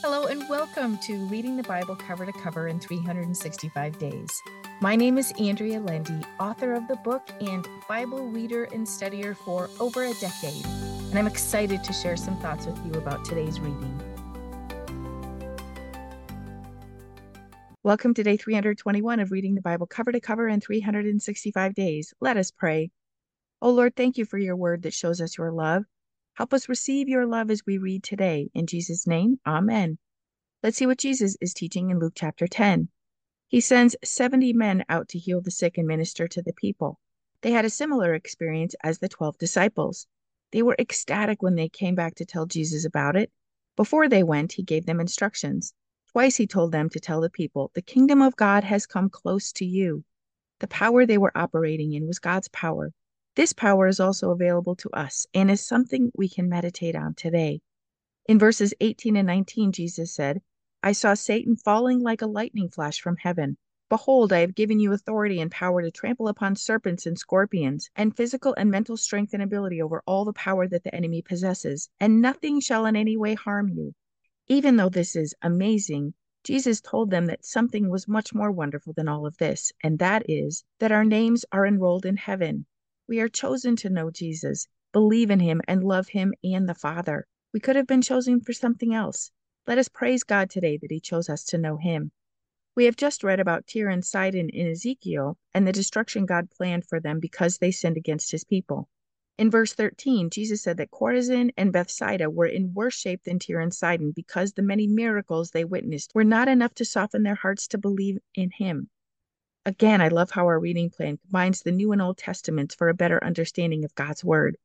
Hello, and welcome to Reading the Bible Cover to Cover in 365 Days. My name is Andrea Lendy, author of the book and Bible reader and studier for over a decade, and I'm excited to share some thoughts with you about today's reading. Welcome to day 321 of Reading the Bible Cover to Cover in 365 Days. Let us pray. Oh Lord, thank you for your word that shows us your love Help us receive your love as we read today. In Jesus' name, amen. Let's see what Jesus is teaching in Luke chapter 10. He sends 70 men out to heal the sick and minister to the people. They had a similar experience as the 12 disciples. They were ecstatic when they came back to tell Jesus about it. Before they went, he gave them instructions. Twice he told them to tell the people, The kingdom of God has come close to you. The power they were operating in was God's power. This power is also available to us and is something we can meditate on today. In verses 18 and 19, Jesus said, I saw Satan falling like a lightning flash from heaven. Behold, I have given you authority and power to trample upon serpents and scorpions, and physical and mental strength and ability over all the power that the enemy possesses, and nothing shall in any way harm you. Even though this is amazing, Jesus told them that something was much more wonderful than all of this, and that is that our names are enrolled in heaven. We are chosen to know Jesus, believe in him, and love him and the Father. We could have been chosen for something else. Let us praise God today that he chose us to know him. We have just read about Tyre and Sidon in Ezekiel and the destruction God planned for them because they sinned against his people. In verse 13, Jesus said that Chorazin and Bethsaida were in worse shape than Tyre and Sidon because the many miracles they witnessed were not enough to soften their hearts to believe in him. Again, I love how our reading plan combines the New and Old Testaments for a better understanding of God's Word.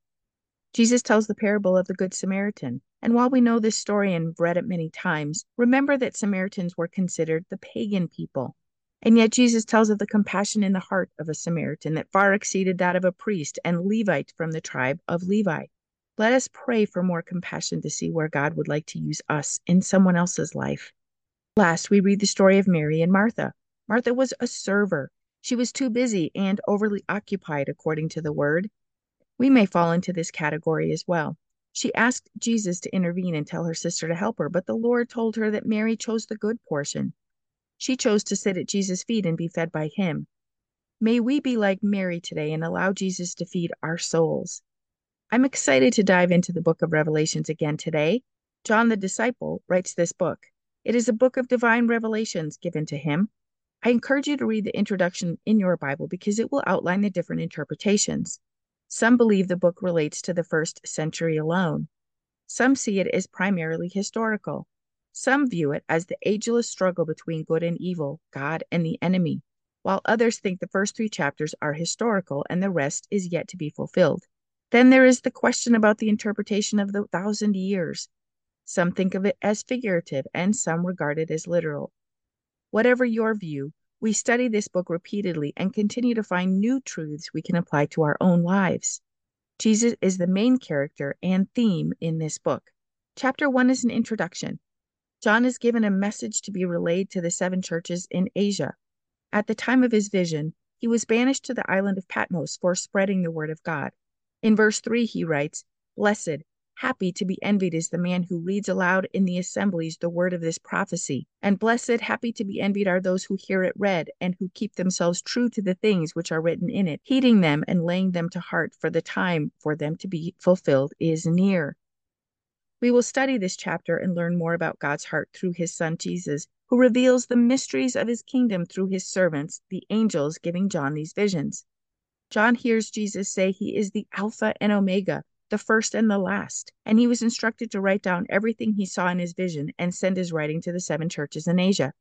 Jesus tells the parable of the Good Samaritan. And while we know this story and read it many times, remember that Samaritans were considered the pagan people. And yet Jesus tells of the compassion in the heart of a Samaritan that far exceeded that of a priest and Levite from the tribe of Levi. Let us pray for more compassion to see where God would like to use us in someone else's life. Last, we read the story of Mary and Martha. Martha was a server. She was too busy and overly occupied, according to the word. We may fall into this category as well. She asked Jesus to intervene and tell her sister to help her, but the Lord told her that Mary chose the good portion. She chose to sit at Jesus' feet and be fed by him. May we be like Mary today and allow Jesus to feed our souls. I'm excited to dive into the book of Revelations again today. John the disciple writes this book. It is a book of divine revelations given to him. I encourage you to read the introduction in your Bible because it will outline the different interpretations. Some believe the book relates to the first century alone. Some see it as primarily historical. Some view it as the ageless struggle between good and evil, God and the enemy, while others think the first three chapters are historical and the rest is yet to be fulfilled. Then there is the question about the interpretation of the thousand years. Some think of it as figurative and some regard it as literal. Whatever your view, we study this book repeatedly and continue to find new truths we can apply to our own lives. Jesus is the main character and theme in this book. Chapter 1 is an introduction. John is given a message to be relayed to the seven churches in Asia. At the time of his vision, he was banished to the island of Patmos for spreading the word of God. In verse 3, he writes, Blessed, Happy to be envied is the man who reads aloud in the assemblies the word of this prophecy. And blessed, happy to be envied are those who hear it read, and who keep themselves true to the things which are written in it, heeding them and laying them to heart, for the time for them to be fulfilled is near. We will study this chapter and learn more about God's heart through his son Jesus, who reveals the mysteries of his kingdom through his servants, the angels, giving John these visions. John hears Jesus say he is the Alpha and Omega, the first and the last. And he was instructed to write down everything he saw in his vision and send his writing to the seven churches in Asia.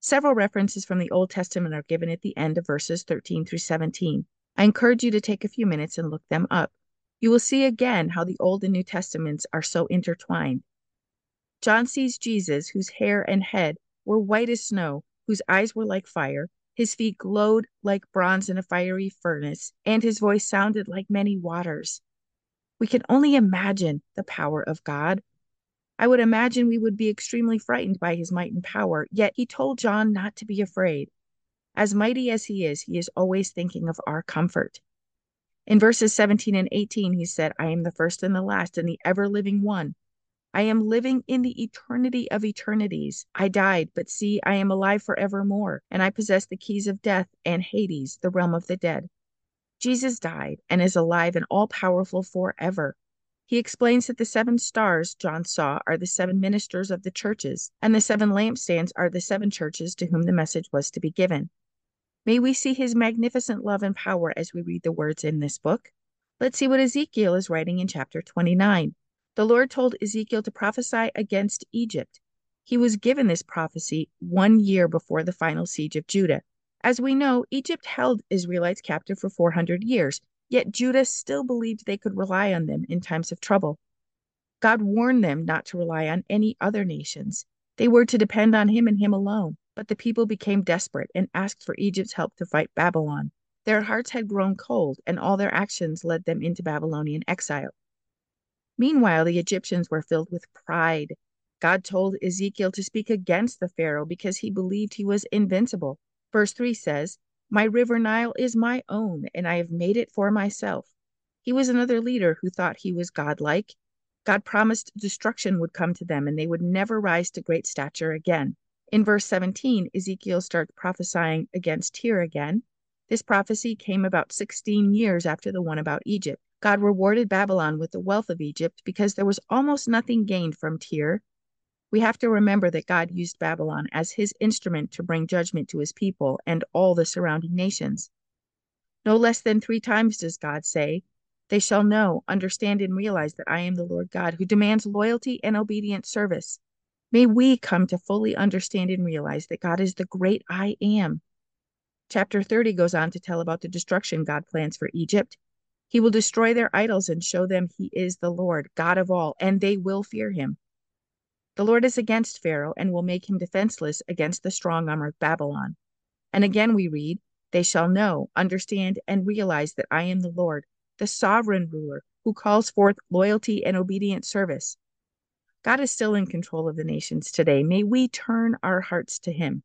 Several references from the Old Testament are given at the end of verses 13 through 17. I encourage you to take a few minutes and look them up. You will see again how the Old and New Testaments are so intertwined. John sees Jesus, whose hair and head were white as snow, whose eyes were like fire, his feet glowed like bronze in a fiery furnace, and his voice sounded like many waters. We can only imagine the power of God. I would imagine we would be extremely frightened by his might and power, yet he told John not to be afraid. As mighty as he is, he is always thinking of our comfort. In verses 17 and 18, he said, I am the first and the last and the ever living one. I am living in the eternity of eternities. I died, but see, I am alive forevermore, and I possess the keys of death and Hades, the realm of the dead. Jesus died and is alive and all powerful forever. He explains that the seven stars John saw are the seven ministers of the churches, and the seven lampstands are the seven churches to whom the message was to be given. May we see his magnificent love and power as we read the words in this book. Let's see what Ezekiel is writing in chapter 29. The Lord told Ezekiel to prophesy against Egypt. He was given this prophecy one year before the final siege of Judah. As we know, Egypt held Israelites captive for 400 years, yet Judah still believed they could rely on them in times of trouble. God warned them not to rely on any other nations. They were to depend on him and him alone. But the people became desperate and asked for Egypt's help to fight Babylon. Their hearts had grown cold, and all their actions led them into Babylonian exile. Meanwhile, the Egyptians were filled with pride. God told Ezekiel to speak against the Pharaoh because he believed he was invincible. Verse 3 says, My river Nile is my own, and I have made it for myself. He was another leader who thought he was godlike. God promised destruction would come to them and they would never rise to great stature again. In verse 17, Ezekiel starts prophesying against Tyre again. This prophecy came about 16 years after the one about Egypt. God rewarded Babylon with the wealth of Egypt because there was almost nothing gained from Tyre. We have to remember that God used Babylon as his instrument to bring judgment to his people and all the surrounding nations. No less than three times does God say, They shall know, understand, and realize that I am the Lord God who demands loyalty and obedient service. May we come to fully understand and realize that God is the great I am. Chapter 30 goes on to tell about the destruction God plans for Egypt he will destroy their idols and show them he is the Lord, God of all, and they will fear him. The Lord is against Pharaoh and will make him defenseless against the strong arm of Babylon. And again we read, They shall know, understand, and realize that I am the Lord, the sovereign ruler, who calls forth loyalty and obedient service. God is still in control of the nations today. May we turn our hearts to him.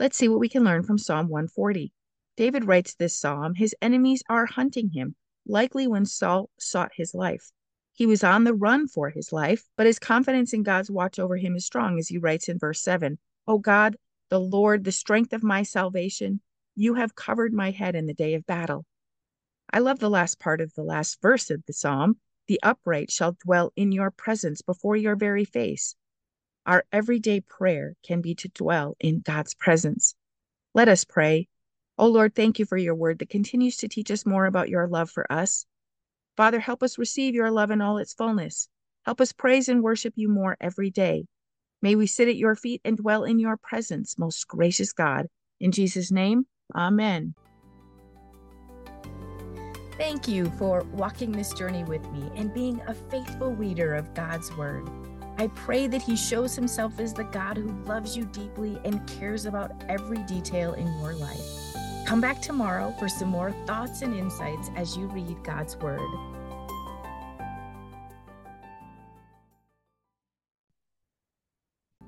Let's see what we can learn from Psalm 140. David writes this psalm His enemies are hunting him likely when Saul sought his life. He was on the run for his life, but his confidence in God's watch over him is strong, as he writes in verse seven: 7 O God, the Lord, the strength of my salvation, you have covered my head in the day of battle. I love the last part of the last verse of the psalm. The upright shall dwell in your presence before your very face. Our everyday prayer can be to dwell in God's presence. Let us pray. Oh Lord, thank you for your word that continues to teach us more about your love for us. Father, help us receive your love in all its fullness. Help us praise and worship you more every day. May we sit at your feet and dwell in your presence, most gracious God. In Jesus' name, amen. Thank you for walking this journey with me and being a faithful reader of God's Word. I pray that He shows Himself as the God who loves you deeply and cares about every detail in your life. Come back tomorrow for some more thoughts and insights as you read God's Word.